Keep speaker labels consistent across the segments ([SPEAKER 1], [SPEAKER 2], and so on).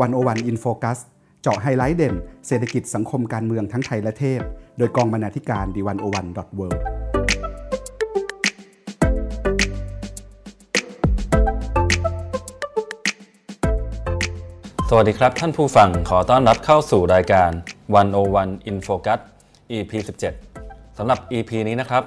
[SPEAKER 1] 101 In Focus เจาะไฮไลท์เด่น เศรษฐกิจสังคมการเมืองทั้งไทยและเทศ โดยกองบรรณาธิการ The101.world
[SPEAKER 2] สวัสดีครับท่านผู้ฟังขอต้อนรับเข้าสู่รายการ 101 In Focus EP 17สำหรับ EP นี้นะครับ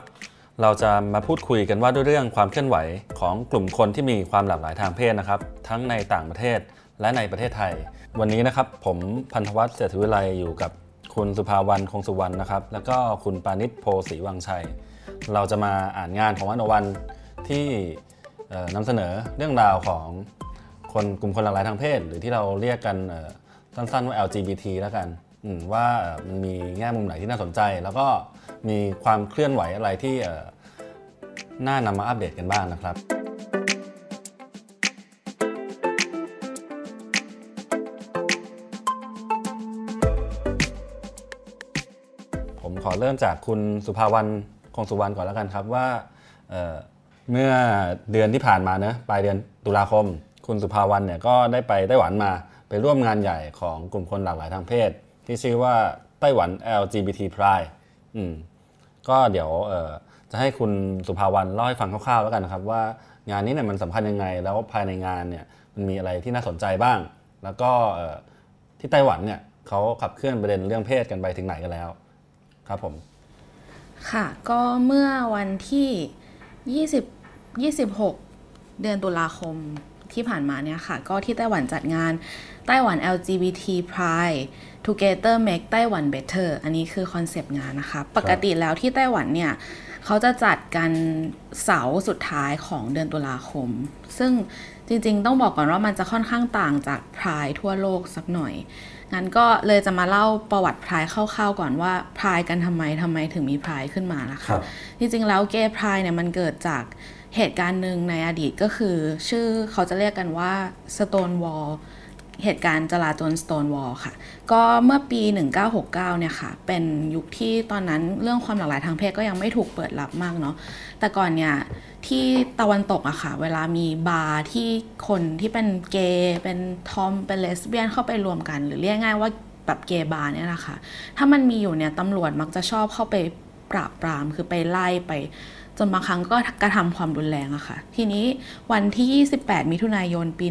[SPEAKER 2] เราจะมาพูดคุยกันว่าด้วยเรื่องความเคลื่อนไหวของกลุ่มคนที่มีความหลากหลายทางเพศนะครับ ทั้งในต่างประเทศ และในประเทศไทย วันนี้นะครับผมพันธวัฒน์เศรษฐวิไลอยู่กับคุณสุภาวันคงสุวรรณนะครับ แล้วก็คุณปานิชโพศรีวังชัย เราจะมาอ่านงานของวันวันที่นำเสนอเรื่องราวของคนกลุ่มคนหลากหลายทางเพศ หรือที่เราเรียกกันสั้นๆว่า LGBT แล้วกันว่ามันมีแง่มุมไหนที่น่าสนใจ แล้วก็มีความเคลื่อนไหวอะไรที่น่านำมาอัปเดตกันบ้างนะครับ ขอเริ่มจากคุณสุภาวันคงสุวรรณก่อนแล้วกันครับว่าเเมื่อเดือนที่ผ่านมาเนะปลายเดือนตุลาคม คุณสุภาวันเนี่ยก็ได้ไปไต้หวันมาไปร่วมงานใหญ่ของกลุ่มคนหลากหลายทางเพศ ที่ชื่อว่าไต้หวัน LGBT Pride อืมก็เดี๋ยวจะให้คุณสุภาวันเล่าให้ฟังคร่าวๆแล้วกันนะครับว่างานนี้เนี่ยมันสำคัญยังไง แล้วภายในงานเนี่ยมันมีอะไรที่น่าสนใจบ้าง แล้วก็ที่ไต้หวันเนี่ยเขาขับเคลื่อนประเด็นเรื่องเพศกันไปถึงไหนกันแล้ว ครับผม
[SPEAKER 3] ค่ะ ก็เมื่อวันที่ 20 26 เดือนตุลาคมที่ผ่านมาเนี่ยค่ะ ก็ที่ไต้หวันจัดงานไต้หวัน LGBT Pride Together Make ไต้หวัน Better อันนี้คือคอนเซปต์งานนะคะ ปกติแล้วที่ไต้หวันเนี่ย เขาจะจัดกันเสาร์สุดท้ายของเดือนตุลาคม ซึ่งจริงๆ ต้องบอกก่อนว่ามันจะค่อนข้างต่างจากพรายทั่วโลกสักหน่อย งั้นก็เลยจะมาเล่าประวัติพรายคร่าวๆก่อนว่าพรายกันทำไมทำไมถึงมีพรายขึ้นมานะ
[SPEAKER 2] ครั
[SPEAKER 3] คะ
[SPEAKER 2] บ
[SPEAKER 3] จริงๆแล้วเกย์พรายเนี่ยมันเกิดจากเหตุการณ์หนึ่งในอดีตก็คือ ชื่อเขาจะเรียกกันว่า Stonewall เหตุการณ์จลาจล Stonewall ค่ะ ก็เมื่อปี 1969 เนี่ยค่ะ เป็นยุคที่ตอนนั้นเรื่องความหลากหลายทางเพศก็ยังไม่ถูกเปิดรับมากเนาะ แต่ก่อนเนี่ยที่ตะวันตกอะค่ะ เวลามีบาร์ที่คนที่เป็นเกย์ เป็นทอม เป็นเลสเบี้ยนเข้าไปรวมกัน หรือเรียกง่ายว่าแบบเกย์บาร์เนี่ยนะคะ ถ้ามันมีอยู่เนี่ยตำรวจมักจะชอบเข้าไปปราบปราม คือไปไล่ไป จนบางครั้งก็กระทำความรุนแรงอะค่ะ ทีนี้วันที่ 28 มิถุนายนปี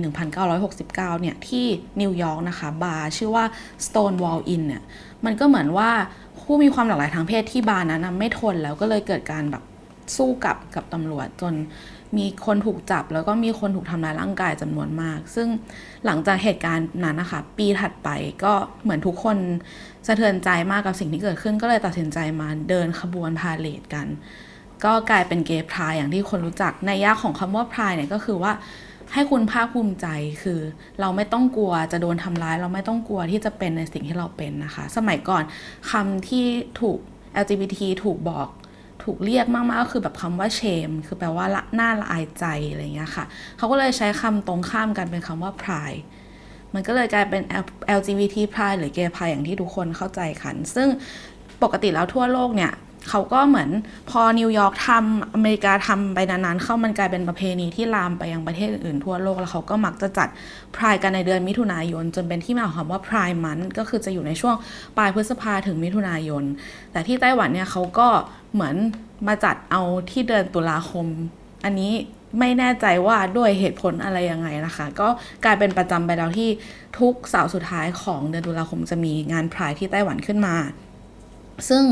[SPEAKER 3] 1969 เนี่ย ที่นิวยอร์กนะคะ บาร์ชื่อว่า Stonewall Inn เนี่ย มันก็เหมือนว่าผู้มีความหลากหลายทางเพศที่บาร์นั้นไม่ทนแล้วก็เลยเกิดการแบบสู้กับกับตำรวจจนมีคนถูกจับแล้วก็มีคนถูกทำร้ายร่างกายจำนวนมาก ซึ่งหลังจากเหตุการณ์นั้นนะคะ ปีถัดไปก็เหมือนทุกคนสะเทือนใจมากกับสิ่งที่เกิดขึ้นก็เลยตัดสินใจมาเดินขบวนพาเหรดกัน ก็กลายเป็นเกย์พรายอย่างที่คนรู้จักในยะของคำว่าพรายเนี่ยก็คือว่าให้คุณภาคภูมิใจคือ เราไม่ต้องกลัวจะโดนทำร้าย เราไม่ต้องกลัวที่จะเป็นในสิ่งที่เราเป็นนะคะ สมัยก่อนคำที่ถูก LGBT ถูกบอกถูกเรียกมากๆก็คือแบบคำว่า shame คือแปลว่าละน่าละอายใจอะไรอย่างเงี้ยค่ะ เขาก็เลยใช้คำตรงข้ามกันเป็นคำว่า pride มันก็เลยกลายเป็น LGBT pride หรือ gay pride อย่างที่ทุกคนเข้าใจกัน ซึ่งปกติแล้วทั่วโลกเนี่ย เขาก็เหมือนพอนิวยอร์กทำอเมริกาทำไปนานๆ เข้ามันกลายเป็นประเพณีที่ลามไปยังประเทศอื่นๆทั่วโลก แล้วเขาก็มักจะจัดพรายกันในเดือนมิถุนายน จนเป็นที่มาของคำว่าพรายมันก็คือจะอยู่ในช่วงปลายพฤษภาถึงมิถุนายน แต่ที่ไต้หวันเนี่ยเขาก็เหมือนมาจัดเอาที่เดือนตุลาคม อันนี้ไม่แน่ใจว่าด้วยเหตุผลอะไรยังไงนะคะ ก็กลายเป็นประจำไปแล้วที่ทุกเสาร์สุดท้ายของเดือนตุลาคมจะมีงานพรายที่ไต้หวันขึ้นมา ซึ่ง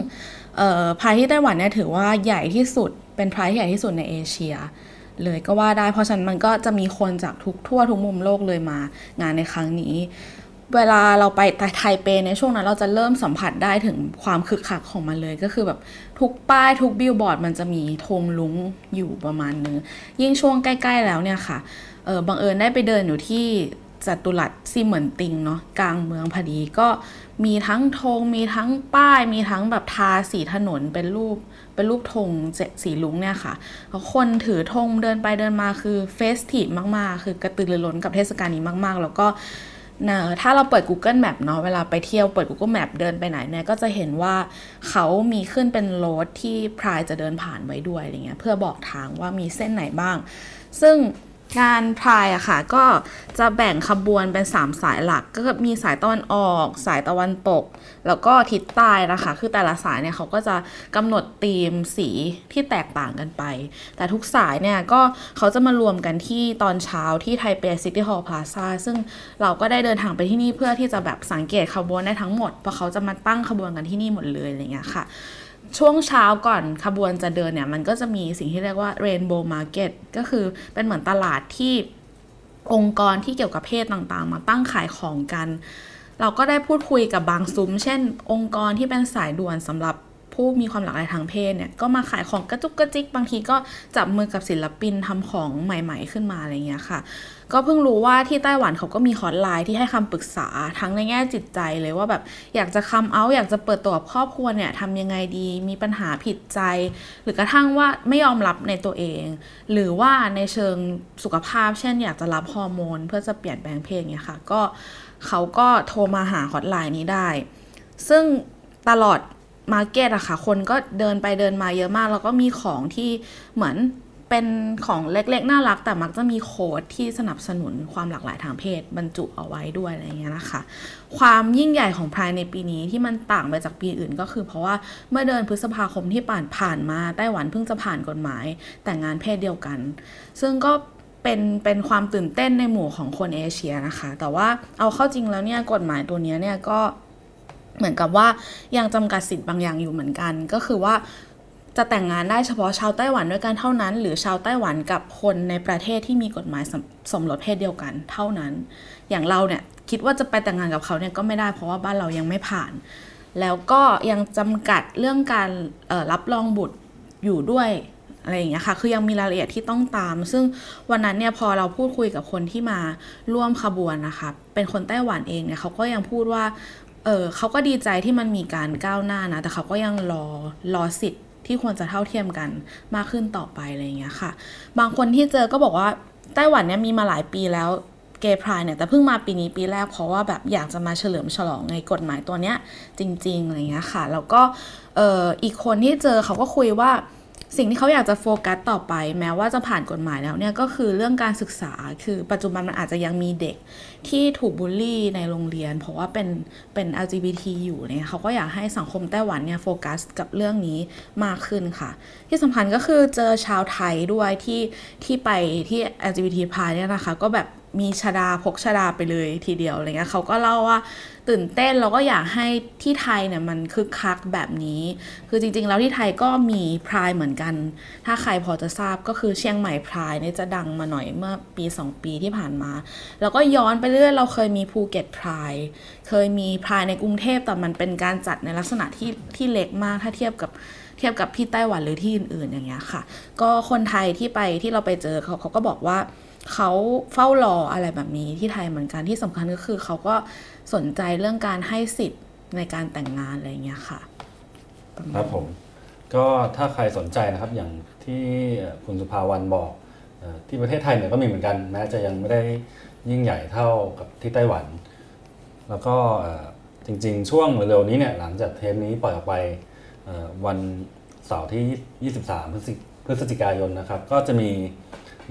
[SPEAKER 3] พายที่ไต้หวันเนี่ยถือว่าใหญ่ที่สุดเป็นพายที่ใหญ่ที่สุดในเอเชีย เลยก็ว่าได้เพราะฉะนั้นมันก็จะมีคนจากทุกทั่วทุกมุมโลกเลยมางานในครั้งนี้ เวลาเราไปไทเปในช่วงนั้นเราจะเริ่มสัมผัสได้ถึงความคึกคักของมันเลย ก็คือแบบทุกป้ายทุกบิลบอร์ดมันจะมีธงลุ้งอยู่ประมาณนึงยิ่งช่วงใกล้ ๆ แล้วเนี่ยค่ะเออบังเอิญได้ไปเดินอยู่ที่จัตุรัสซีเหมือนติงเนาะกลางเมืองพอดีก็ มีทั้งธงมีทั้งป้าย มีทั้งแบบทาสีถนนเป็นรูปเป็นรูปธงสีลุงเนี่ยค่ะแล้วคนถือธงเดินไปเดินมาคือเฟสทีฟมากๆ คือกระตือรือร้นกับเทศกาลนี้มากๆ แล้วก็นะถ้าเราเปิด Google Map เนาะเวลาไปเที่ยวเปิด Google Map เดินไปไหนเนี่ยก็จะเห็นว่าเขามีขึ้นเป็น route ที่ Pride จะเดินผ่านไว้ด้วยอะไรเงี้ยเพื่อบอกทางว่ามีเส้นไหนบ้าง ซึ่ง งาน Pride อะค่ะ ก็จะแบ่งขบวนเป็น 3 สายหลัก ก็มีสายตะวันออก สายตะวันตก แล้วก็ทิศใต้นะคะ คือแต่ละสายเนี่ยเขาก็จะกำหนดธีมสีที่แตกต่างกันไป แต่ทุกสายเนี่ยก็เขาจะมารวมกันที่ตอนเช้าที่ไทเป City Hall Plaza ซึ่งเราก็ได้เดินทางไปที่นี่เพื่อที่จะแบบสังเกตขบวนได้ทั้งหมดเพราะเขาจะมาตั้งขบวนกันที่นี่หมดเลยอะไรเงี้ยค่ะ ช่วงเช้าก่อนขบวนจะเดินเนี่ย มันก็จะมีสิ่งที่เรียกว่า Rainbow Market ก็คือเป็นเหมือนตลาดที่องค์กรที่เกี่ยวกับเพศต่างๆ มาตั้งขายของกัน เราก็ได้พูดคุยกับบางซุ้ม เช่น องค์กรที่เป็นสายด่วนสำหรับผู้มีความหลากหลายทางเพศเนี่ยก็มาขายของกระจุกกระจิก บางทีก็จับมือกับศิลปินทำของใหม่ ๆ ขึ้นมาอะไรเงี้ยค่ะ ก็เพิ่งรู้ว่าที่ไต้หวันเขาก็มีฮอตไลน์ที่ให้คำปรึกษาทั้งในแง่จิตใจเลยว่าแบบอยากจะ come out อยากจะเปิดตัวกับครอบครัวเนี่ยทำยังไงดี มีปัญหาผิดใจ หรือกระทั่งว่าไม่ยอมรับในตัวเอง หรือว่าในเชิงสุขภาพ เช่น อยากจะรับฮอร์โมน เพื่อจะเปลี่ยนแปลงเพศเนี่ยค่ะ ก็เขาก็โทรมาหาฮอตไลน์นี้ได้ ซึ่งตลอด market อะค่ะ คนก็เดินไปเดินมาเยอะมาก แล้วก็มีของที่เหมือน เป็นของเล็กๆ น่ารัก แต่มักจะมี quote ที่สนับสนุนความหลากหลายทางเพศบรรจุเอาไว้ด้วยอะไรเงี้ยนะคะ ความยิ่งใหญ่ของพรายในปีนี้ที่มันต่างไปจากปีอื่นก็คือ เพราะว่าเมื่อเดือนพฤษภาคมที่ผ่านผ่านมาไต้หวันเพิ่งจะผ่านกฎหมาย แต่งงานเพศเดียวกัน ซึ่งก็เป็นเป็นความตื่นเต้นในหมู่ของคนเอเชียนะคะ แต่ว่าเอาเข้าจริงแล้วเนี่ยกฎหมายตัวนี้เนี่ยก็เหมือนกับว่ายังจำกัดสิทธิ์บางอย่างอยู่เหมือนกัน ก็คือว่า จะแต่งงานได้เฉพาะชาวไต้หวันด้วยกันเท่านั้น หรือชาวไต้หวันกับคนในประเทศที่มีกฎหมายสมสมรสเพศเดียวกันเท่านั้น อย่างเราเนี่ยคิดว่าจะไปแต่งงานกับเขาเนี่ยก็ไม่ได้เพราะว่าบ้านเรายังไม่ผ่าน แล้วก็ยังจำกัดเรื่องการรับรองบุตรอยู่ด้วยอะไรอย่างเงี้ยค่ะ คือยังมีรายละเอียดที่ต้องตาม ซึ่งวันนั้นเนี่ยพอเราพูดคุยกับคนที่มาร่วมขบวนนะคะ เป็นคนไต้หวันเองเนี่ยเขาก็ยังพูดว่า เออเขาก็ดีใจที่มันมีการก้าวหน้านะ แต่เขาก็ยังรอรอสิทธิ์ ที่ควรจะเท่าเทียมกันมากขึ้นต่อไปอะไรอย่างเงี้ยค่ะ บางคนที่เจอก็บอกว่าไต้หวันเนี่ยมีมาหลายปีแล้วเกย์พรายเนี่ยแต่เพิ่งมาปีนี้ปีแรกเพราะว่าแบบอยากจะมาเฉลิมฉลองในกฎหมายตัวเนี้ยจริงๆอะไรเงี้ยค่ะ แล้วก็เอ่ออีกคนที่เจอเขาก็คุยว่าสิ่งที่เขาอยากจะโฟกัสต่อไป แม้ว่าจะผ่านกฎหมายแล้วเนี่ยก็คือเรื่องการศึกษาคือปัจจุบันมันอาจจะยังมีเด็ก ที่ถูกบูลลี่ในโรงเรียน เพราะว่าเป็นเป็น LGBT อยู่เนี่ยเขาก็อยากให้สังคมไต้หวันเนี่ยโฟกัสกับเรื่องนี้มากขึ้นค่ะ ที่สำคัญก็คือเจอชาวไทยด้วยที่ที่ไปที่ LGBT พาเนี่ยนะคะ ก็แบบมีชดาพกชดาไปเลยทีเดียวอะไรเงี้ยเขาก็เล่าว่า ตื่นเต้นแล้วก็อยากให้ที่ไทยเนี่ยมันคึกคักแบบนี้ คือจริงๆแล้วที่ไทยก็มีพรายเหมือนกัน ถ้าใครพอจะทราบก็คือเชียงใหม่พรายเนี่ยจะดังมาหน่อยเมื่อปี 2 ปีที่ผ่านมา แล้วก็ย้อนไปเรื่อยเราเคยมีภูเก็ตพราย เคยมีพรายในกรุงเทพแต่มันเป็นการจัดในลักษณะที่ที่เล็กมากถ้าเทียบกับเทียบกับที่ไต้หวันหรือที่อื่นๆอย่างเงี้ยค่ะ ก็คนไทยที่ไปที่เราไปเจอเขาเขาก็บอกว่าเขาเฝ้ารออะไรแบบนี้ที่ไทยเหมือนกันที่สำคัญก็คือเขาก็ สนใจเรื่องการให้สิทธิ์ในการแต่งงานอะไรเงี้ยค่ะ
[SPEAKER 2] ครับผม ก็ถ้าใครสนใจนะครับอย่างที่คุณสุภาวันบอกที่ประเทศไทยเนี่ยก็มีเหมือนกันแม้จะยังไม่ได้ยิ่งใหญ่เท่ากับที่ไต้หวัน แล้วก็จริงๆ ช่วงเร็วๆนี้เนี่ยหลังจากเทปนี้ปล่อยออกไปวันเสาร์ที่ 23 พฤศจิกายนนะครับ ก็จะมี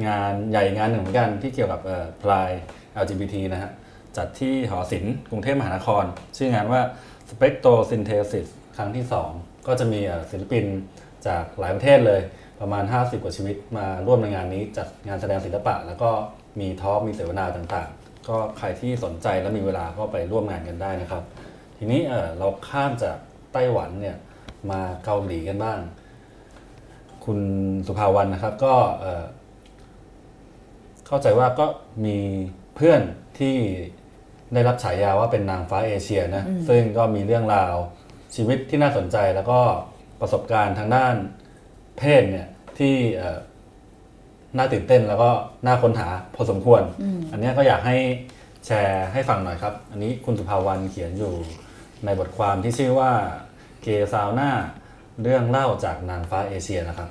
[SPEAKER 2] งานใหญ่งานหนึ่งเหมือนกันที่เกี่ยวกับพลาย LGBT นะฮะ จัดที่หอศิลป์กรุงเทพมหานคร ชื่องานว่า Spectro Synthesis ครั้งที่ 2 ก็จะมีศิลปินจากหลายประเทศเลยประมาณ 50 กว่าชีวิตมาร่วมในงานนี้ จัดงานแสดงศิลปะ แล้วก็มีทอล์กมีเสวนาต่างๆ ก็ใครที่สนใจและมีเวลาก็ไปร่วมงานกันได้นะครับ ทีนี้เราข้ามจากไต้หวันเนี่ยมาเกาหลีกันบ้าง คุณสุภาวันนะครับก็เข้าใจว่าก็มีเพื่อนที่ ได้รับฉายาว่าเป็นนางฟ้าเอเชียนะซึ่งก็มีเรื่องราวชีวิตที่น่าสนใจแล้วก็ประสบการณ์ทางด้านเพศเนี่ยที่น่าตื่นเต้นแล้วก็น่าค้นหาพอสมควรอันนี้ก็อยากให้แชร์ให้ฟังหน่อยครับ อันนี้คุณสุภาวันเขียนอยู่ในบทความที่ชื่อว่าเกซาวน่าเรื่องเล่าจากนางฟ้าเอเชียนะครับ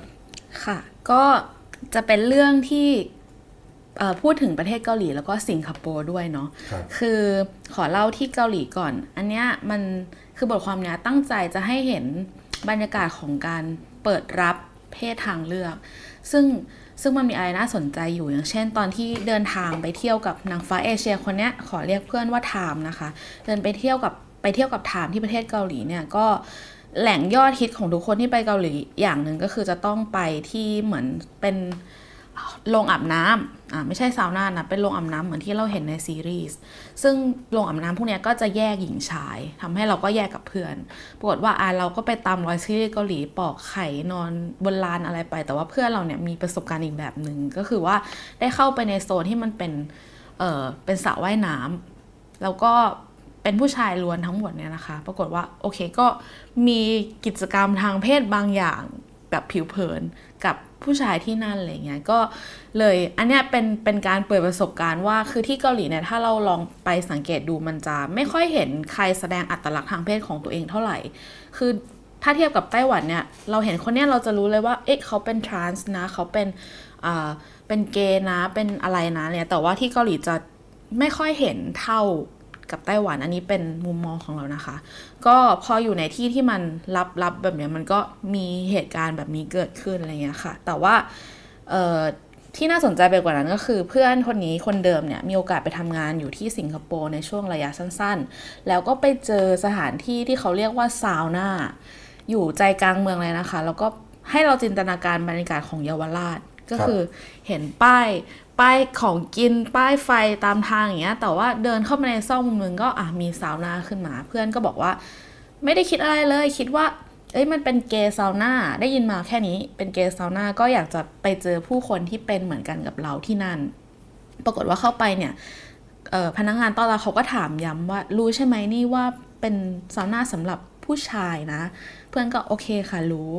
[SPEAKER 3] ค่ะ ก็จะเป็นเรื่องที่ พูดถึงประเทศเกาหลีแล้วก็สิงคโปร์ด้วยเนาะคือขอเล่าที่เกาหลีก่อน อันเนี้ยมันคือบทความเนี้ยตั้งใจจะให้เห็นบรรยากาศของการเปิดรับเพศทางเลือก ซึ่งซึ่งมันมีอะไรน่าสนใจอยู่อย่างเช่น ตอนที่เดินทางไปเที่ยวกับนางฟ้าเอเชียคนเนี้ยขอเรียกเพื่อนว่าไทม์นะคะ เดินไปเที่ยวกับไปเที่ยวกับไทม์ที่ประเทศเกาหลีเนี่ยก็แหล่งยอดฮิตของทุกคนที่ไปเกาหลีอย่างหนึ่งก็คือจะต้องไปที่เหมือนเป็น โรงอาบน้ำอ่าไม่ใช่ซาวน่านะ เป็นโรงอาบน้ำเหมือนที่เราเห็นในซีรีส์ ซึ่งโรงอาบน้ำพวกนี้ก็จะแยกหญิงชายทำให้เราก็แยกกับเพื่อน ปรากฏว่าอ่าเราก็ไปตามรอยซีรีส์เกาหลีปอกไข่นอนบนลานอะไรไป แต่ว่าเพื่อนเราเนี่ยมีประสบการณ์อีกแบบหนึ่งก็คือว่าได้เข้าไปในโซนที่มันเป็น เออเป็นสระว่ายน้ำแล้วก็เป็นผู้ชายล้วนทั้งหมดเนี่ยนะคะ ปรากฏว่าโอเคก็มีกิจกรรมทางเพศบางอย่างแบบผิวเผินกับ ผู้ชายที่นั่นอะไรเงี้ยก็เลยอันเนี้ยเป็นเป็นการเปิดประสบการณ์ว่าคือที่เกาหลีเนี่ยถ้าเราลองไปสังเกตดูมันจะไม่ค่อยเห็นใครแสดงอัตลักษณ์ทางเพศของตัวเองเท่าไหร่ คือถ้าเทียบกับไต้หวันเนี่ยเราเห็นคนเนี้ยเราจะรู้เลยว่าเอ๊ะเขาเป็นทรานส์นะเขาเป็นอ่าเป็นเกย์นะเป็นอะไรนะเนี่ยแต่ว่าที่เกาหลีจะไม่ค่อยเห็นเท่า กับไต้หวันอันนี้เป็นมุมมองของเรานะคะ ก็พออยู่ในที่ที่มันลับๆแบบนี้มันก็มีเหตุการณ์แบบนี้เกิดขึ้นอะไรเงี้ยค่ะ แต่ว่าที่น่าสนใจไปกว่านั้นก็คือเพื่อนคนนี้คนเดิมเนี่ยมีโอกาสไปทำงานอยู่ที่สิงคโปร์ในช่วงระยะสั้นๆ แล้วก็ไปเจอสถานที่ที่เขาเรียกว่าซาวน่าอยู่ใจกลางเมืองเลยนะคะ แล้วก็ให้เราจินตนาการบรรยากาศของเยาวราชก็คือเห็นป้าย ป้ายของกินป้ายไฟตามทางอย่างเงี้ยแต่ว่าเดินเข้ามาในซอกมุมนึงก็อะมีซาวน่าขึ้นมา เพื่อนก็บอกว่า ไม่ได้คิดอะไรเลยคิดว่าเอ้ยมันเป็นเกย์ซาวน่าได้ยินมาแค่นี้เป็นเกย์ซาวน่าก็อยากจะไปเจอผู้คนที่เป็นเหมือนกันกับเราที่นั่น ปรากฏว่าเข้าไปเนี่ยพนักงานต้อนรับเขาก็ถามย้ำว่ารู้ใช่ไหมนี่ว่าเป็นซาวน่าสำหรับผู้ชายนะ เพื่อนก็โอเคค่ะรู้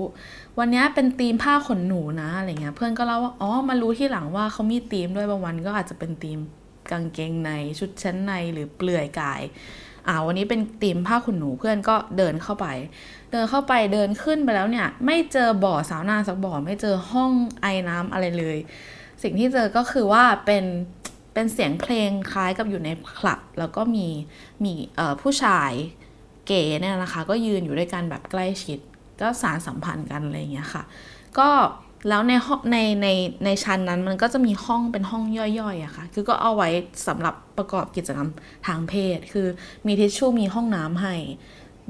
[SPEAKER 3] วันนี้เป็นธีมผ้าขนหนูนะอะไรเงี้ยเพื่อนก็เล่าว่าอ๋อมารู้ที่หลังว่าเขามีธีมด้วยบางวันก็อาจจะเป็นธีมกางเกงในชุดชั้นในหรือเปลือยกายอ่าวันนี้เป็นธีมผ้าขนหนูเพื่อนก็เดินเข้าไป เดินเข้าไปเดินขึ้นไปแล้วเนี่ย ไม่เจอบ่อสาวนาสักบ่อไม่เจอห้องไอ้น้ำอะไรเลย สิ่งที่เจอก็คือว่าเป็นเป็นเสียงเพลงคล้ายกับอยู่ในคลับ แล้วก็มีมีเอ่อผู้ชาย เก๋เนี่ยนะคะ ก็ยืนอยู่ด้วยกันแบบใกล้ชิด ก็สารสัมพันธ์กันอะไรอย่างเงี้ยค่ะ ก็แล้วในห้องในในในชั้นนั้นมันก็จะมีห้องเป็นห้องย่อยๆอะค่ะ คือก็เอาไว้สำหรับประกอบกิจกรรมทางเพศ คือมีทิชชู่มีห้องน้ำให้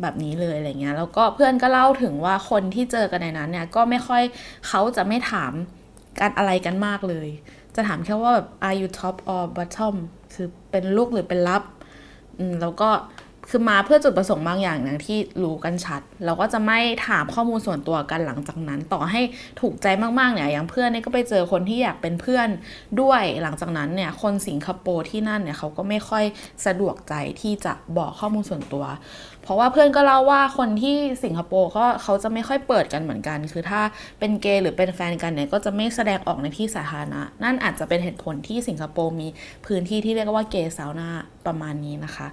[SPEAKER 3] แบบนี้เลยอะไรเงี้ย แล้วก็เพื่อนก็เล่าถึงว่าคนที่เจอกันในนั้นเนี่ยก็ไม่ค่อยเขาจะไม่ถามกันอะไรกันมากเลย จะถามแค่ว่าแบบ are you top or bottom คือเป็นลูกหรือเป็นลับอืมแล้วก็ คือมาเพื่อจุดประสงค์บางอย่างอย่างที่รู้กันชัด เราก็จะไม่ถามข้อมูลส่วนตัวกันหลังจากนั้น ต่อให้ถูกใจมากๆเนี่ยอย่างเพื่อนเนี่ยก็ไปเจอคนที่อยากเป็นเพื่อนด้วยหลังจากนั้นเนี่ยคนสิงคโปร์ที่นั่นเนี่ยเขาก็ไม่ค่อยสะดวกใจที่จะบอกข้อมูลส่วนตัว เพราะว่าเพื่อนก็เล่าว่าคนที่สิงคโปร์ก็เขาจะไม่ค่อยเปิดกันเหมือนกัน คือถ้าเป็นเกย์หรือเป็นแฟนกันเนี่ยก็จะไม่แสดงออกในที่สาธารณะนั่นอาจจะเป็นเหตุผลที่สิงคโปร์มีพื้นที่ที่เรียกว่าเกย์ซาวน่าประมาณนี้นะคะ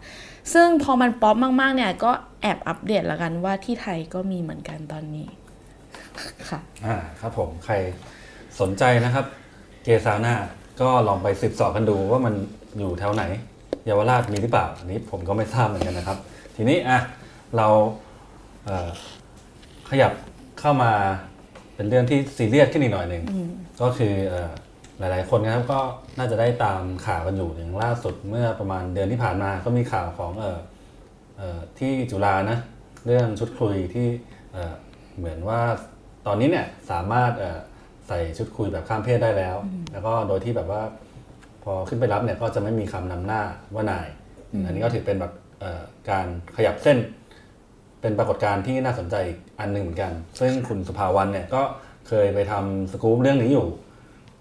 [SPEAKER 3] ซึ่งพอมันป๊อปมากๆเนี่ยก็แอบอัปเดตแล้วกันว่าที่ไทยก็มีเหมือนกันตอนนี้ค่ะ
[SPEAKER 2] อ่าครับผมใครสนใจนะครับ เกซาวน่าก็ลองไปสืบเสอบกันดูว่ามันอยู่แถวไหนเยาวราชมีหรือเปล่าอันนี้ผมก็ไม่ทราบเหมือนกันนะครับ ทีนี้อะเราเอ่อขยับเข้ามาเป็นเรื่องที่ซีเรียสขึ้นอีกหน่อยหนึ่งก็คือเอ่อ หลาย ๆ คนนะครับก็น่าจะได้ตามข่าวกันอยู่อย่างล่าสุดเมื่อประมาณเดือนที่ผ่านมาก็มีข่าวของเอ่อเอ่อที่จุฬานะเรื่องชุดคุยที่เอ่อเหมือนว่าตอนนี้เนี่ยสามารถเอ่อใส่ชุดคุยแบบข้ามเพศได้แล้ว แล้วก็โดยที่แบบว่าพอขึ้นไปรับเนี่ยก็จะไม่มีคำนำหน้าว่านาย อันนี้ก็ถือเป็นแบบเอ่อการขยับเส้น เป็นปรากฏการณ์ที่น่าสนใจอีกอันหนึ่งเหมือนกัน ซึ่งคุณสุภาวันเนี่ยก็เคยไปทำสกู๊ปเรื่องนี้อยู่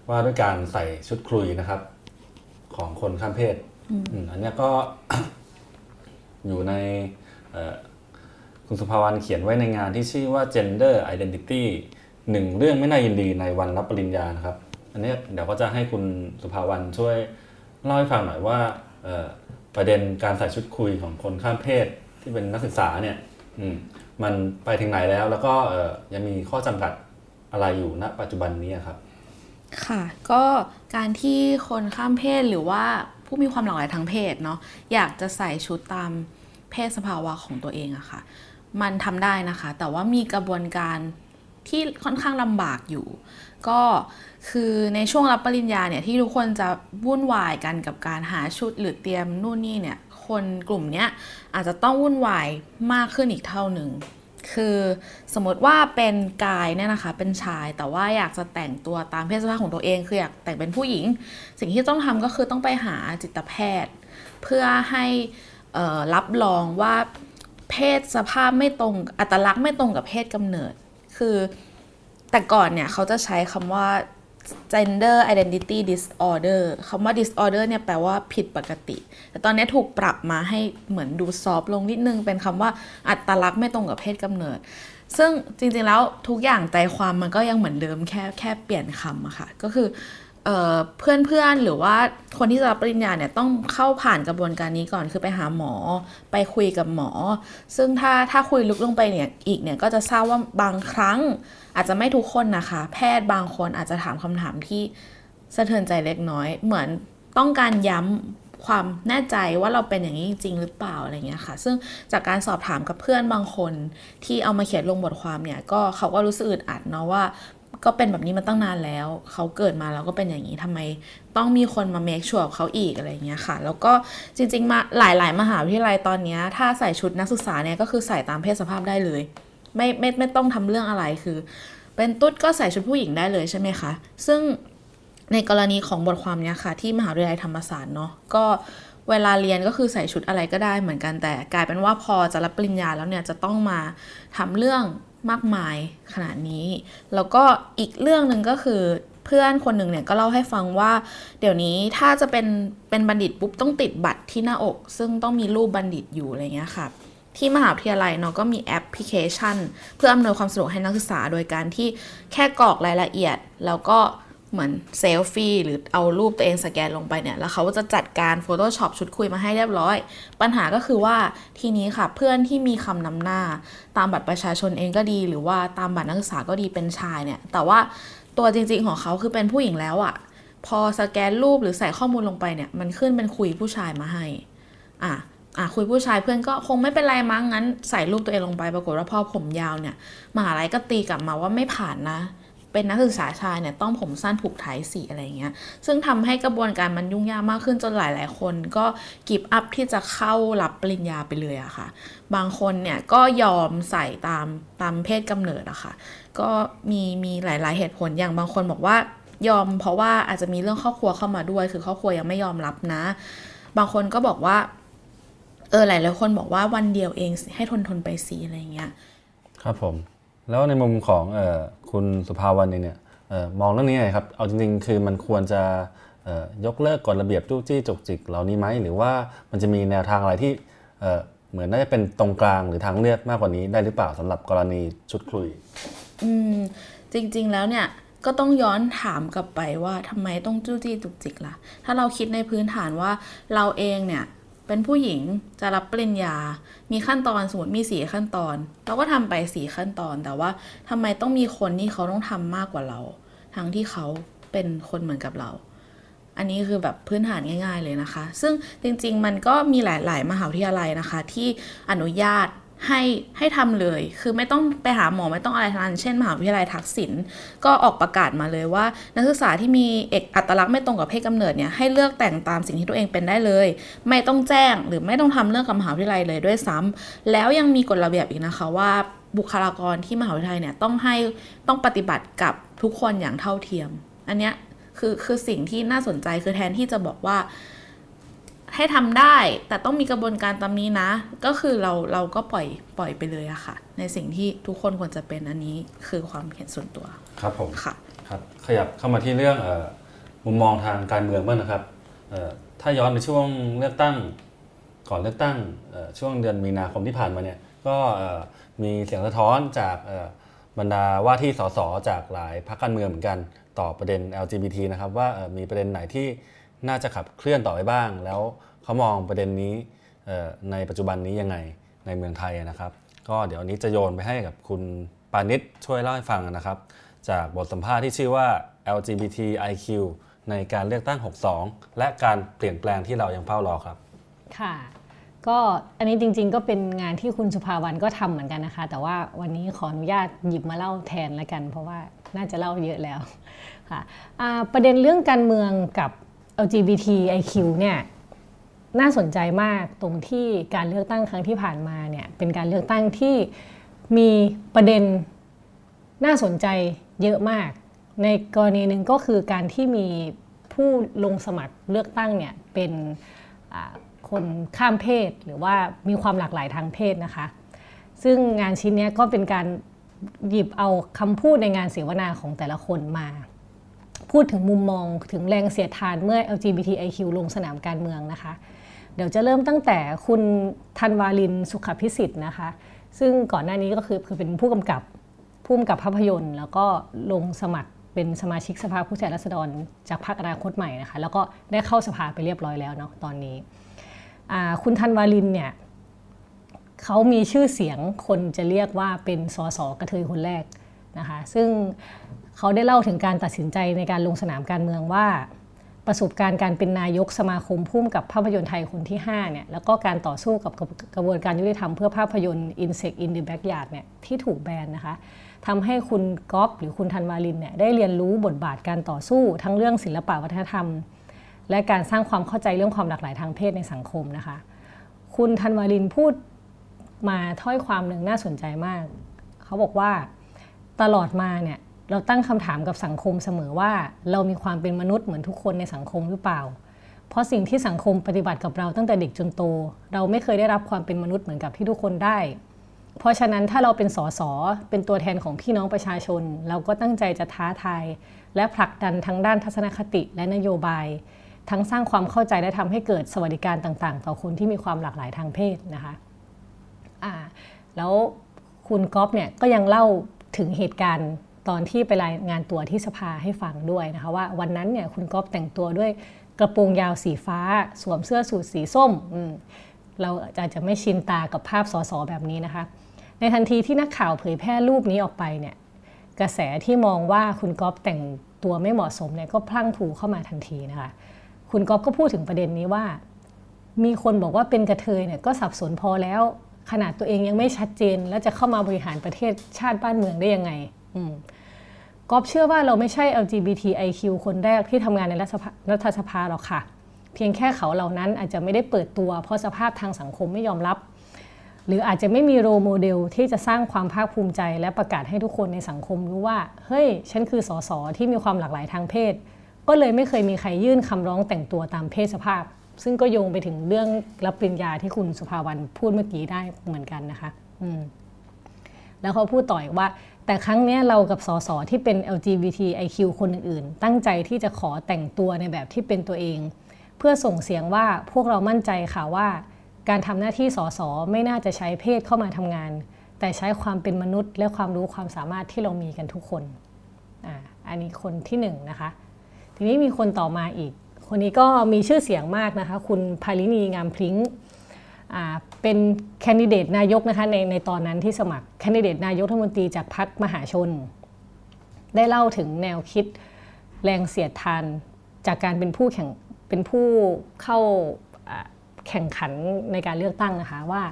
[SPEAKER 2] ว่าด้วยการใส่ชุดคุยนะครับ ของคนข้ามเพศอืมอันเนี้ยก็อยู่ในเอ่อคุณสุภาวันเขียนไว้ในงานที่ชื่อว่า gender identity หนึ่งเรื่องไม่น่ายินดีในวันรับปริญญานะครับ อันเนี้ยเดี๋ยวก็จะให้คุณสุภาวันช่วยเล่าให้ฟังหน่อยว่าเอ่อประเด็นการใส่ชุดคุยของคนข้ามเพศที่เป็นนักศึกษาเนี่ยอืมมันไปถึงไหนแล้ว แล้วก็เอ่อยังมีข้อจำกัดอะไรอยู่ณ ปัจจุบันนี้อะครับ
[SPEAKER 3] ค่ะ ก็การที่คนข้ามเพศหรือว่าผู้มีความหลากหลายทางเพศเนาะอยากจะใส่ชุดตามเพศสภาวะของตัวเองอะค่ะ มันทำได้นะคะ แต่ว่ามีกระบวนการที่ค่อนข้างลำบากอยู่ ก็คือในช่วงรับปริญญาเนี่ยที่ทุกคนจะวุ่นวายกันกับการหาชุดหรือเตรียมนู่นนี่เนี่ยคนกลุ่มเนี้ยอาจจะต้องวุ่นวายมากขึ้นอีกเท่าหนึ่ง คือสมมติว่าเป็นกายเนี่ยนะคะ เป็นชายแต่ว่าอยากจะแต่งตัวตามเพศสภาพของตัวเอง คืออยากแต่งเป็นผู้หญิง สิ่งที่ต้องทำก็คือต้องไปหาจิตแพทย์ เพื่อให้รับรองว่าเพศสภาพไม่ตรงอัตลักษณ์ไม่ตรงกับเพศกำเนิด คือแต่ก่อนเนี่ยเขาจะใช้คำว่า gender identity disorder คำว่า disorder เนี่ยแปลว่าผิดปกติ แต่ตอนนี้ถูกปรับมาให้เหมือนดูซอฟลงนิดนึง เป็นคำว่าอัตลักษณ์ไม่ตรงกับเพศกำเนิด ซึ่งจริงๆแล้วทุกอย่างใจความมันก็ยังเหมือนเดิมแค่แค่เปลี่ยนคำอะค่ะ ก็คือ เพื่อนเพื่อนหรือว่าคนที่จะรับปริญญาเนี่ยต้องเข้าผ่านกระบวนการนี้ก่อนคือไปหาหมอไปคุยกับหมอ ซึ่งถ้าถ้าคุยลึกลงไปเนี่ยอีกเนี่ยก็จะทราบว่าบางครั้งอาจจะไม่ทุกคนนะคะ แพทย์บางคนอาจจะถามคำถามที่สะเทือนใจเล็กน้อย เหมือนต้องการย้ำความแน่ใจว่าเราเป็นอย่างนี้จริงหรือเปล่าอะไรเงี้ยค่ะ ซึ่งจากการสอบถามกับเพื่อนบางคนที่เอามาเขียนลงบทความเนี่ยก็เขาก็รู้สึกอึดอัดเนาะว่า ก็เป็นแบบนี้มาตั้งนานแล้ว เขาเกิดมาแล้วก็เป็นอย่างนี้ทำไมต้องมีคนมาเมคชัวร์เขาอีกอะไรเงี้ยค่ะ แล้วก็จริงๆมาหลายๆ มหาวิทยาลัยตอนนี้ถ้าใส่ชุดนักศึกษาเนี่ยก็คือใส่ตามเพศสภาพได้เลย ไม่ไม่ไม่ต้องทำเรื่องอะไรคือ เป็นตุ๊ดก็ใส่ชุดผู้หญิงได้เลยใช่ไหมคะ ซึ่งในกรณีของบทความเนี้ยค่ะ ที่มหาวิทยาลัยธรรมศาสตร์เนาะก็เวลาเรียนก็คือใส่ชุดอะไรก็ได้เหมือนกันแต่กลายเป็นว่าพอจะรับปริญญาแล้วเนี่ยจะต้องมาทำเรื่อง มากมายขนาดนี้ แล้วก็อีกเรื่องหนึ่งก็คือเพื่อนคนหนึ่งเนี่ยก็เล่าให้ฟังว่า เดี๋ยวนี้ถ้าจะเป็นเป็นบัณฑิตปุ๊บต้องติดบัตรที่หน้าอก ซึ่งต้องมีรูปบัณฑิตอยู่อะไรเงี้ยค่ะที่มหาวิทยาลัยเนาะก็มีแอปพลิเคชัน เพื่ออำนวยความสะดวกให้นักศึกษา โดยการที่แค่กรอกรายละเอียด แล้วก็ เหมือนเซลฟี่หรือเอารูปตัวเองสแกนลงไปเนี่ยแล้วเขาจะจัดการ Photoshop ชุดคุยมาให้เรียบร้อย ปัญหาก็คือว่าทีนี้ค่ะเพื่อนที่มีคำนำหน้า ตามบัตรประชาชนเองก็ดี หรือว่าตามบัตรนักศึกษาก็ดีเป็นชายเนี่ย แต่ว่าตัวจริง ๆ ของเขาคือเป็นผู้หญิงแล้วอะ่ะ พอสแกนรูปหรือใส่ข้อมูลลงไปเนี่ย มันขึ้นเป็นคุยผู้ชายมาให้ อะอะคุยผู้ชายเพื่อนก็คงไม่เป็นไรมั้งงั้น ใส่รูปตัวเองลงไปปรากฏว่าพอผมยาวเนี่ยมหาลัยก็ตีกลับมาว่าไม่ผ่านนะ เป็นนักศึกษาชายเนี่ยต้องผมสั้นผูกไทยสีอะไรเงี้ย ซึ่งทำให้กระบวนการมันยุ่งยากมากขึ้นจนหลาย ๆ คนก็กิบอัพที่จะเข้ารับปริญญาไปเลยอะค่ะ บางคนเนี่ยก็ยอมใส่ตามตามเพศกำเนิดอะค่ะ ก็มีมีหลาย ๆ เหตุผลอย่างบางคนบอกว่ายอมเพราะว่าอาจจะมีเรื่องครอบครัวเข้ามาด้วย คือครอบครัวยังไม่ยอมรับนะ บางคนก็บอกว่า เออหลายๆคนบอกว่าวันเดียวเองให้ทนทนไปสีอะไรเงี้ย
[SPEAKER 2] ครับผม แล้วในมุมของออคุณสุภาวันเนี่ยมองเรื่องนี้ไงครับ เอาจริงๆ คือมันควรจะยกเลิกกฎระเบียบจู้จี้จกจิกเหล่านี้ไหม หรือว่ามันจะมีแนวทางอะไรที่เหมือนน่าจะเป็นตรงกลางหรือทางเลือกมากกว่านี้ได้หรือเปล่าสำหรับกรณีชุดคุย
[SPEAKER 3] อืม จริงๆแล้วเนี่ยก็ต้องย้อนถามกลับไปว่าทำไมต้องจู้จี้จุกจิกละ่ะ ถ้าเราคิดในพื้นฐานว่าเราเองเนี่ย เป็นผู้หญิงจะรับปริญญา มีขั้นตอนสมมติมีสี่ขั้นตอน เราก็ทำไปสี่ขั้นตอน แต่ว่าทำไมต้องมีคนที่เขาต้องทำมากกว่าเรา ทั้งที่เขาเป็นคนเหมือนกับเรา อันนี้คือแบบพื้นฐานง่าย ๆเลยนะคะ ซึ่งจริงๆมันก็มีหลาย ๆ มหาวิทยาลัยนะคะ ที่อนุญาต ให้ให้ทำเลย คือไม่ต้องไปหาหมอไม่ต้องอะไรทั้งนั้นเช่นมหาวิทยาลัยทักษิณก็ออกประกาศมาเลยว่า นักศึกษาที่มีเอกอัตลักษณ์ไม่ตรงกับเพศกำเนิดเนี่ยให้เลือกแต่งตามสิ่งที่ตัวเองเป็นได้เลย ไม่ต้องแจ้งหรือไม่ต้องทำเรื่องกับมหาวิทยาลัยเลยด้วยซ้ำแล้วยังมีกฎระเบียบอีกนะคะว่าบุคลากรที่มหาวิทยาลัยเนี่ยต้องให้ต้องปฏิบัติกับทุกคนอย่างเท่าเทียม อันเนี้ยคือคือสิ่งที่น่าสนใจคือแทนที่จะบอกว่า ให้ทำได้แต่ต้องมีกระบวนการตามนี้นะ ก็คือเราเราก็ปล่อยปล่อยไปเลยอะค่ะ ในสิ่งที่ทุกคนควรจะเป็นอันนี้คือความเห็นส่วนตัว
[SPEAKER 2] ครับผม
[SPEAKER 3] ค่ะ
[SPEAKER 2] ครับขยับเข้ามาที่เรื่องอมุมมองทางการเมืองบ้างนะครับถ้าย้อนในช่วงเลือกตั้งก่อนเลือกตั้งช่วงเดือนมีนาคมที่ผ่านมาเนี่ยก็มีเสียงสะท้อนจากบรรดาว่าที่สสจากหลายพรรคการเมืองเหมือนกัน ต่อประเด็น LGBT นะครับว่ามีประเด็นไหนที่ น่าจะขับเคลื่อนต่อไปบ้าง แล้วเขามองประเด็นนี้ในปัจจุบันนี้ยังไงในเมืองไทยนะครับ ก็เดี๋ยวนี้จะโยนไปให้กับคุณปานิชช่วยเล่าให้ฟังนะครับ จากบทสัมภาษณ์ที่ชื่อว่า LGBTIQ ในการเลือกตั้ง 62 และการเปลี่ยนแปลงที่เรายังเฝ้ารอครับ
[SPEAKER 4] ค่ะ ก็อันนี้จริงๆ ก็เป็นงานที่คุณสุภาวันก็ทำเหมือนกันนะคะ แต่ว่าวันนี้ขออนุญาตหยิบมาเล่าแทนแล้วกัน เพราะว่าน่าจะเล่าเยอะแล้วค่ะประเด็นเรื่องการเมืองกับ LGBTIQ เนี่ยน่าสนใจมากตรงที่การเลือกตั้งครั้งที่ผ่านมาเนี่ยเป็นการเลือกตั้งที่มีประเด็นน่าสนใจเยอะมาก ในกรณีหนึ่งก็คือการที่มีผู้ลงสมัครเลือกตั้งเนี่ยเป็นคนข้ามเพศหรือว่ามีความหลากหลายทางเพศนะคะ ซึ่งงานชิ้นนี้ก็เป็นการหยิบเอาคำพูดในงานเสวนาของแต่ละคนมา พูดถึงมุมมองถึงแรงเสียดทานเมื่อ LGBTIQ ลงสนามการเมืองนะคะ เดี๋ยวจะเริ่มตั้งแต่คุณธันวาลินสุขพิสิทธิ์นะคะ ซึ่งก่อนหน้านี้ก็คือคือเป็นผู้กำกับผู้กำกับภาพยนตร์ แล้วก็ลงสมัครเป็นสมาชิกสภาผู้แทนราษฎรจากพรรคอนาคตใหม่นะคะ แล้วก็ได้เข้าสภาไปเรียบร้อยแล้วเนาะตอนนี้คุณธันวาลินเนี่ยเขามีชื่อเสียงคนจะเรียกว่าเป็นสสกระเทยคนแรกนะคะ ซึ่ง เขาได้เล่าถึงการตัดสินใจในการลงสนามการเมืองว่า ประสบการณ์การเป็นนายกสมาคมพุ่มกับภาพยนตร์ไทยคนที่5เนี่ยแล้วก็การต่อสู้กับกระบวนการยุติธรรมเพื่อภาพยนตร์ Insect in the Backyard เนี่ยที่ถูกแบนนะคะทำให้คุณก๊อฟหรือคุณธันวาลินเนี่ยได้เรียนรู้บทบาทการต่อสู้ ทั้งเรื่องศิลปะวัฒนธรรม และการสร้างความเข้าใจเรื่องความหลากหลายทางเพศในสังคมนะคะ คุณธันวาลินพูดมาถ้อยความหนึ่งน่าสนใจมาก เขาบอกว่าตลอดมาเนี่ย เราตั้งคำถามกับสังคมเสมอว่า เรามีความเป็นมนุษย์เหมือนทุกคนในสังคมหรือเปล่า เพราะสิ่งที่สังคมปฏิบัติกับเราตั้งแต่เด็กจนโต เราไม่เคยได้รับความเป็นมนุษย์เหมือนกับที่ทุกคนได้ เพราะฉะนั้นถ้าเราเป็นสสเป็นตัวแทนของพี่น้องประชาชน เราก็ตั้งใจจะท้าทายและผลักดันทั้งด้านทัศนคติและนโยบาย ทั้งสร้างความเข้าใจและทำให้เกิดสวัสดิการต่างๆ ต่อคนที่มีความหลากหลายทางเพศนะคะแล้วคุณก๊อฟเนี่ยก็ยังเล่าถึงเหตุการณ์ ตอนที่ไปรายงานตัวที่สภาให้ฟังด้วยนะคะว่าวันนั้นเนี่ยคุณก๊อฟแต่งตัวด้วยกระโปรงยาวสีฟ้า สวมเสื้อสูทสีส้ม เราอาจจะไม่ชินตากับภาพสสแบบนี้นะคะ ในทันทีที่นักข่าวเผยแพร่รูปนี้ออกไปเนี่ยกระแสที่มองว่าคุณก๊อฟแต่งตัวไม่เหมาะสมเนี่ยก็พลั่งถูเข้ามาทันทีนะคะ คุณก๊อฟก็พูดถึงประเด็นนี้ว่า มีคนบอกว่าเป็นกระเทยเนี่ยก็สับสนพอแล้ว ขนาดตัวเองยังไม่ชัดเจน แล้วจะเข้ามาบริหารประเทศชาติบ้านเมืองได้ยังไง กอบเชื่อว่าเราไม่ใช่ LGBTIQ คนแรกที่ทำงานในรัฐสภาหรอกค่ะ เพียงแค่เขาเหล่านั้นอาจจะไม่ได้เปิดตัว เพราะสภาพทางสังคมไม่ยอมรับ หรืออาจจะไม่มี role model ที่จะสร้างความภาคภูมิใจ และประกาศให้ทุกคนในสังคมรู้ว่า เฮ้ย ฉันคือสสที่มีความหลากหลายทางเพศ ก็เลยไม่เคยมีใครยื่นคำร้องแต่งตัวตามเพศสภาพ ซึ่งก็โยงไปถึงเรื่องรับปริญญาที่คุณสุภาวันพูดเมื่อกี้ได้เหมือนกันนะคะแล้วเขาพูดต่ออีกว่า แต่ครั้งนี้เรากับสสที่เป็น LGBTIQ คนอื่นๆ ตั้งใจที่จะขอแต่งตัวในแบบที่เป็นตัวเอง เพื่อส่งเสียงว่าพวกเรามั่นใจค่ะว่า การทำหน้าที่สสไม่น่าจะใช้เพศเข้ามาทำงาน แต่ใช้ความเป็นมนุษย์ และความรู้ความสามารถที่เรามีกันทุกคนอ่าอันนี้คนที่หนึ่งนะคะ ทีนี้มีคนต่อมาอีก คนนี้ก็มีชื่อเสียงมากนะคะ คุณพาลินีงามพริ้ง เป็นแคนดิเดตนายกนะคะในในตอนนั้นที่สมัครแคนดิเดตนายกรัฐมนตรีจากพรรคมหาชน ได้เล่าถึงแนวคิดแรงเสียดทานจากการเป็นผู้แข่งเป็นผู้เข้าแข่งขันในการเลือกตั้งนะคะว่า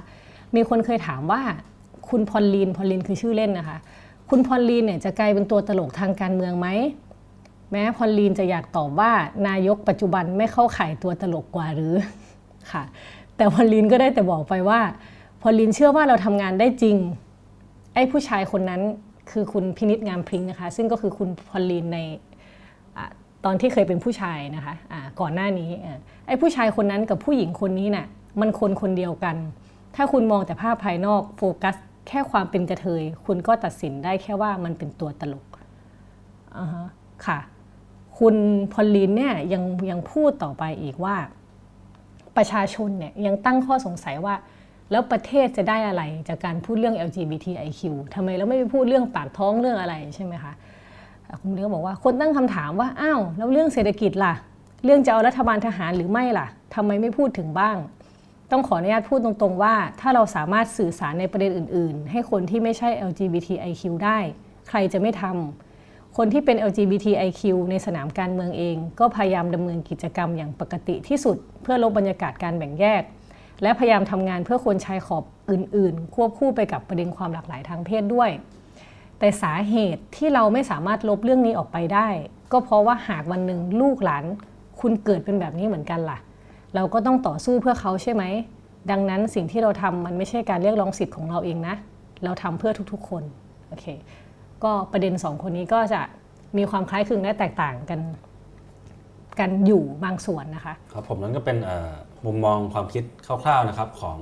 [SPEAKER 4] มีคนเคยถามว่าคุณพอลลีนพอลลีนคือชื่อเล่นนะคะ คุณพอลลีนเนี่ยจะกลายเป็นตัวตลกทางการเมืองไหมแม้พอลลีนจะอยากตอบว่านายกปัจจุบันไม่เข้าข่ายตัวตลกกว่าหรือค่ะ แต่พอลลีนก็ได้แต่บอกไปว่า พอลลีนเชื่อว่าเราทำงานได้จริง ไอ้ผู้ชายคนนั้นคือคุณพินิษงามพริ้งนะคะ ซึ่งก็คือคุณพอลลีนในอตอนที่เคยเป็นผู้ชายนะคะะก่อนหน้านี้ไอ้ผู้ชายคนนั้นกับผู้หญิงคนนี้นะ่ะมันคนคนเดียวกัน ถ้าคุณมองแต่ภาพภายนอกโฟกัสแค่ความเป็นกระเทย คุณก็ตัดสินได้แค่ว่ามันเป็นตัวตลกค่ะ คุณพอลินเนี่ยยังยังพูดต่อไปอีกว่า ประชาชนเนี่ยยังตั้งข้อสงสัยว่า แล้วประเทศจะได้อะไรจากการพูดเรื่อง LGBTIQ ทำไมเราไม่ไปพูดเรื่องปากท้องเรื่องอะไรใช่ไหมคะคุณเลี้ยงบอกว่าคนตั้งคำถามว่าอ้าวแล้วเรื่องเศรษฐกิจล่ะ เรื่องจะเอารัฐบาลทหารหรือไม่ล่ะทำไมไม่พูดถึงบ้าง ต้องขออนุญาตพูดตรงๆว่า ถ้าเราสามารถสื่อสารในประเด็นอื่น ๆ ให้คนที่ไม่ใช่ LGBTIQ ได้ ใครจะไม่ทำ คนที่เป็น LGBTIQ ในสนามการเมืองเอง ก็พยายามดำเนินกิจกรรมอย่างปกติที่สุด เพื่อลดบรรยากาศการแบ่งแยก และพยายามทำงานเพื่อคนชายขอบอื่น ๆ ควบคู่ไปกับประเด็นความหลากหลายทางเพศด้วย แต่สาเหตุที่เราไม่สามารถลบเรื่องนี้ออกไปได้ ก็เพราะว่าหากวันหนึ่งลูกหลาน คุณเกิดเป็นแบบนี้เหมือนกันล่ะ เราก็ต้องต่อสู้เพื่อเขาใช่ไหมดังนั้นสิ่งที่เราทำมันไม่ใช่การเรียกร้องสิทธิ์ของเราเองนะ เราทำเพื่อทุกๆ คน โอเค ก็ประเด็นสองคนนี้ก็จะมีความคล้ายคลึงและแตกต่างกันกันอยู่บางส่วนนะคะ
[SPEAKER 2] ครับผมนั่นก็เป็นมุมมองความคิดคร่าวๆนะครับของ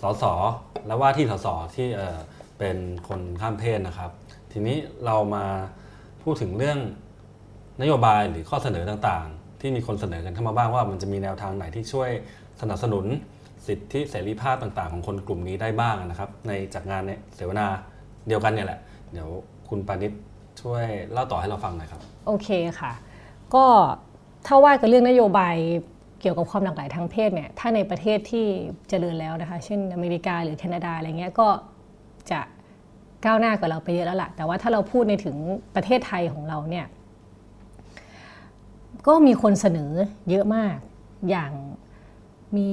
[SPEAKER 2] สสและว่าที่สสที่เป็นคนข้ามเพศนะครับ ทีนี้เรามาพูดถึงเรื่องนโยบายหรือข้อเสนอต่างๆ ที่มีคนเสนอกันเข้ามาบ้างว่ามันจะมีแนวทางไหนที่ช่วยสนับสนุนสิทธิเสรีภาพต่างๆ ของคนกลุ่มนี้ได้บ้างนะครับ ในจากงานเสวนาเดียวกันเนี่ยแหละ เดี๋ยวคุณปานิชช่วยเล่าต่อให้เราฟังหน่อยครับ
[SPEAKER 4] โอเคค่ะ ก็ถ้าว่ากันเรื่องนโยบายเกี่ยวกับความหลากหลายทางเพศเนี่ยถ้าในประเทศที่เจริญแล้วนะคะ เช่นอเมริกาหรือแคนาดาอะไรเงี้ยก็จะก้าวหน้ากว่าเราไปเยอะแล้วล่ะ แต่ว่าถ้าเราพูดในถึงประเทศไทยของเราเนี่ยก็มีคนเสนอเยอะมากอย่าง มี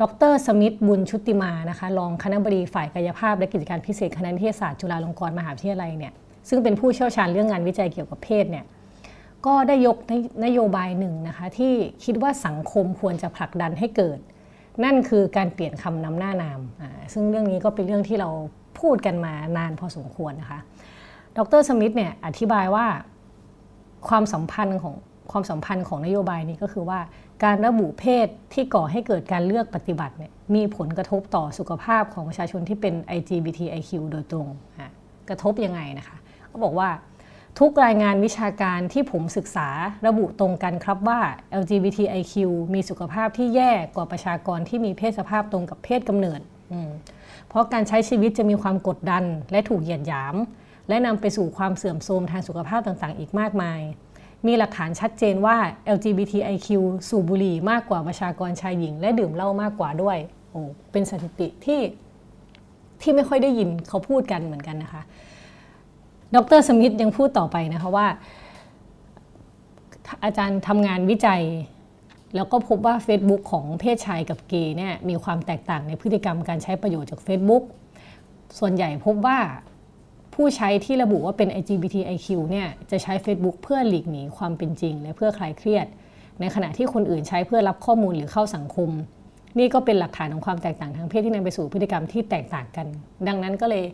[SPEAKER 4] ดรสมิธบุญชุติมานะคะรองคณะบดีฝ่ายกายภาพและกิจการพิเศษคณะนิเทศศาสตร์จุฬาลงกรณ์มหาวิทยาลัยเนี่ยซึ่งเป็นผู้เชี่ยวชาญเรื่องงานวิจัยเกี่ยวกับเพศเนี่ยก็ได้ยกนโยบายหนึ่งนะคะที่คิดว่าสังคมควรจะผลักดันให้เกิด นั่นคือการเปลี่ยนคำนำหน้านาม ซึ่งเรื่องนี้ก็เป็นเรื่องที่เราพูดกันมานานพอสมควรนะคะ ดรสมิธเนี่ยอธิบายว่าความสัมพันธ์ของความสัมพันธ์ของนโยบายนี้ก็คือว่า การระบุเพศที่ก่อให้เกิดการเลือกปฏิบัติเนี่ยมีผลกระทบต่อสุขภาพของประชาชนที่เป็น LGBTIQ โดยตรงกระทบยังไงนะคะเขาบอกว่าทุกรายงานวิชาการที่ผมศึกษาระบุตรงกันครับว่า LGBTIQ มีสุขภาพที่แย่กว่าประชากรที่มีเพศสภาพตรงกับเพศกำเนิด เพราะการใช้ชีวิตจะมีความกดดันและถูกเหยียดหยาม และนำไปสู่ความเสื่อมโทรมทางสุขภาพต่างๆ อีกมากมาย มีหลักฐานชัดเจนว่า LGBTIQ สูบบุหรี่มากกว่าประชากรชายหญิง และดื่มเหล้ามากกว่าด้วยโอ้เป็นสถิติที่ที่ไม่ค่อยได้ยินเขาพูดกันเหมือนกันนะคะ ดรสมิธยังพูดต่อไปนะคะว่า อาจารย์ทำงานวิจัย แล้วก็พบว่า Facebook ของเพศชายกับเกย์เนี่ยมีความแตกต่างในพฤติกรรมการใช้ประโยชน์จาก Facebook ส่วนใหญ่พบว่า ผู้ใช้ที่ระบุว่าเป็น LGBTIQ เนี่ยจะใช้ Facebook เพื่อหลีกหนีความเป็นจริง และเพื่อคลายเครียด ในขณะที่คนอื่นใช้เพื่อรับข้อมูลหรือเข้าสังคม นี่ก็เป็นหลักฐานของความแตกต่างทางเพศที่นำไปสู่พฤติกรรมที่แตกต่างกัน ดังนั้นก็เลย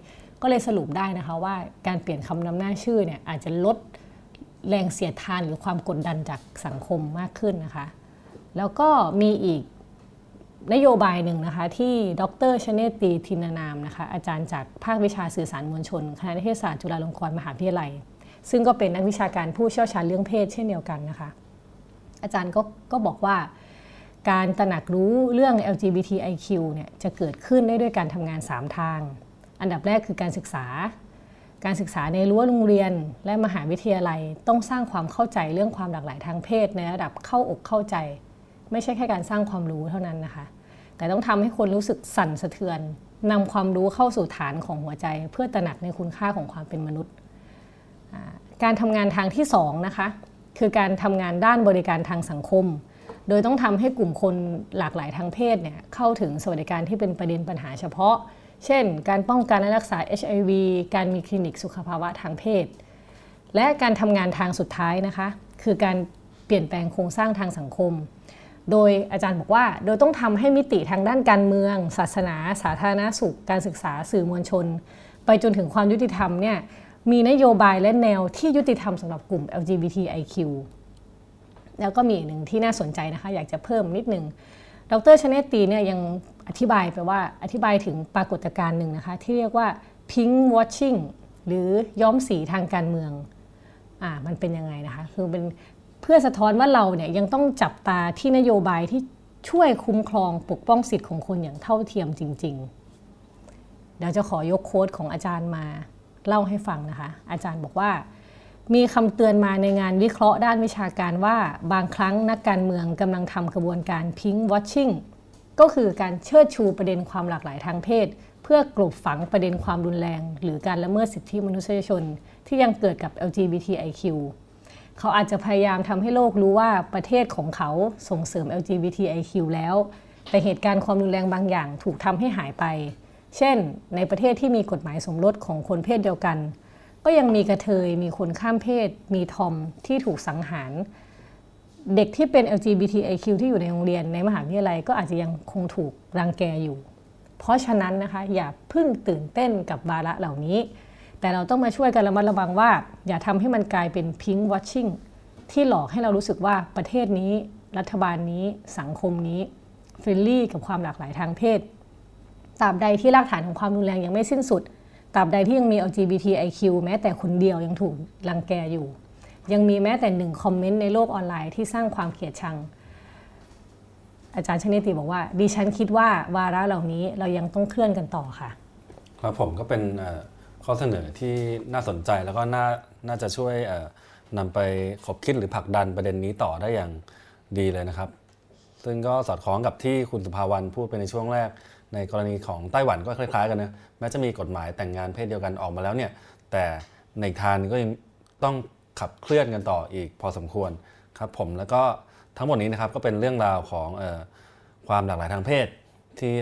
[SPEAKER 4] ก็เลยสรุปได้นะคะว่าการเปลี่ยนคำนำหน้าชื่อเนี่ยอาจจะลดแรงเสียดทานหรือความกดดันจากสังคมมากขึ้นนะคะ แล้วก็มีอีก นโยบายหนึ่งนะคะที่ดรชเนตีทินานามนะคะอาจารย์จากภาควิชาสื่อสารมวลชนคณะนิเทศศาสตร์จุฬาลงกรณ์มหาวิทยาลัย ซึ่งก็เป็นนักวิชาการผู้เชี่ยวชาญเรื่องเพศเช่นเดียวกันนะคะอาจารย์ก็ก็บอกว่าการตระหนักรู้เรื่อง LGBTIQ เนี่ยจะเกิดขึ้นได้ด้วยการทำงาน 3 ทาง อันดับแรกคือการศึกษา การศึกษาในรั้วโรงเรียนและมหาวิทยาลัยต้องสร้างความเข้าใจเรื่องความหลากหลายทางเพศในระดับเข้าอกเข้าใจ ไม่ใช่แค่การสร้างความรู้เท่านั้นนะคะ แต่ต้องทำให้คนรู้สึกสั่นสะเทือนนำความรู้เข้าสู่ฐานของหัวใจ เพื่อตระหนักในคุณค่าของความเป็นมนุษย์ การทำงานทางที่2นะคะคือการทำงานด้านบริการทางสังคม โดยต้องทำให้กลุ่มคนหลากหลายทางเพศเนี่ยเข้าถึงสวัสดิการที่เป็นประเด็นปัญหาเฉพาะ เช่น การป้องกันและรักษา HIV การมีคลินิกสุขภาวะทางเพศ และการทำงานทางสุดท้ายนะคะ คือการเปลี่ยนแปลงโครงสร้างทางสังคม โดยอาจารย์บอกว่า โดยต้องทำให้มิติทางด้านการเมือง ศาสนา สาธารณสุข การศึกษาสื่อมวลชน ไปจนถึงความยุติธรรมเนี่ยมีนโยบายและแนวที่ยุติธรรมสำหรับกลุ่ม LGBTIQ แล้วก็มีอีกหนึ่งที่น่าสนใจนะคะ อยากจะเพิ่มนิดนึง ดรชเนตตีเนี่ยยังอธิบายไปว่าอธิบายถึงปรากฏการณ์หนึ่งนะคะ ที่เรียกว่า pink watching หรือย้อมสีทางการเมือง อ่า มันเป็นยังไงนะคะ คือเป็น เพื่อสะท้อนว่าเราเนี่ยยังต้องจับตาที่นโยบายที่ช่วยคุ้มครองปกป้องสิทธิ์ของคนอย่างเท่าเทียมจริง ๆ เดี๋ยวจะขอยกโค้ดของอาจารย์มาเล่าให้ฟังนะคะ อาจารย์บอกว่า มีคำเตือนมาในงานวิเคราะห์ด้านวิชาการว่า บางครั้งนักการเมืองกำลังทำกระบวนการพิงวอชชิ่งก็คือการเชิดชูประเด็นความหลากหลายทางเพศ เพื่อกลบฝังประเด็นความรุนแรง หรือการละเมิดสิทธิมนุษยชน ที่ยังเกิดกับ LGBTIQ เขาอาจจะพยายามทำให้โลกรู้ว่าประเทศของเขาส่งเสริม LGBTIQ แล้ว แต่เหตุการณ์ความรุนแรงบางอย่างถูกทำให้หายไป เช่น ในประเทศที่มีกฎหมายสมรสของคนเพศเดียวกัน ก็ยังมีกระเทย มีคนข้ามเพศ มีทอมที่ถูกสังหาร เด็กที่เป็น LGBTIQ ที่อยู่ในโรงเรียนในมหาวิทยาลัยก็อาจจะยังคงถูกรังแกอยู่ เพราะฉะนั้นนะคะอย่าเพิ่งตื่นเต้นกับบาระเหล่านี้ แต่เราต้องมาช่วยกันระมัดระวังว่า อย่าทำให้มันกลายเป็นพิง k ์ watching ที่หลอกให้เรารู้สึกว่าประเทศนี้ รัฐบาลนี้สังคมนี้ friendly กับความหลากหลายทางเพศตราบใดที่รากฐานของความรุนแรงยังไม่สิ้นสุดตราบใดที่ยังมี LGBTIQ แม้แต่คนเดียวยังถูกรังแกอยู่ ยังมีแม้แต่หนึ่ง comment ในโลกออนไลน์ที่สร้างความเกลียดชัง อาจารย์ชนิติบอกว่าดิฉันคิดว่าวาระเหล่านี้เรายังต้องเคลื่อนกันต่อค่ะ
[SPEAKER 2] ครับผมก็เป็น ข้อเสนอที่น่าสนใจแล้วก็น่าน่าจะช่วยนำไปขบคิดหรือผลักดันประเด็นนี้ต่อได้อย่างดีเลยนะครับ ซึ่งก็สอดคล้องกับที่คุณสุภาวันพูดไปในช่วงแรก ในกรณีของไต้หวันก็คล้ายๆกันนะแม้จะมีกฎหมายแต่งงานเพศเดียวกันออกมาแล้วเนี่ยแต่ในทางหนึงก็ยังต้องขับเคลื่อนกันต่ออีกพอสมควรครับผมแล้วก็ทั้งหมดนี้นะครับก็เป็นเรื่องราวของออความหลากหลายทางเพศที่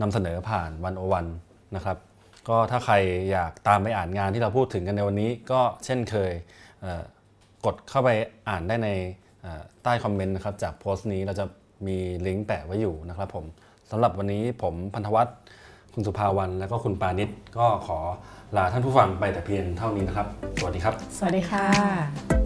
[SPEAKER 2] นำเสนอผ่านวันโอวันนะครับ ก็ถ้าใครอยากตามไปอ่านงานที่เราพูดถึงกันในวันนี้ ก็เช่นเคยเกดเข้าไปอ่านได้ในใต้คอมเมนต์นะครับจากโพสต์นี้เราจะมีลิงก์แปะไว้อยู่นะครับผมสำหรับวันนี้ผมพันธวัฒน์คุณสุภาวันและก็คุณปานิชก็ขอลาท่านผู้ฟังไปแต่เพียงเท่านี้นะครับ สวัสดีครับ
[SPEAKER 4] สวัสดีค่ะ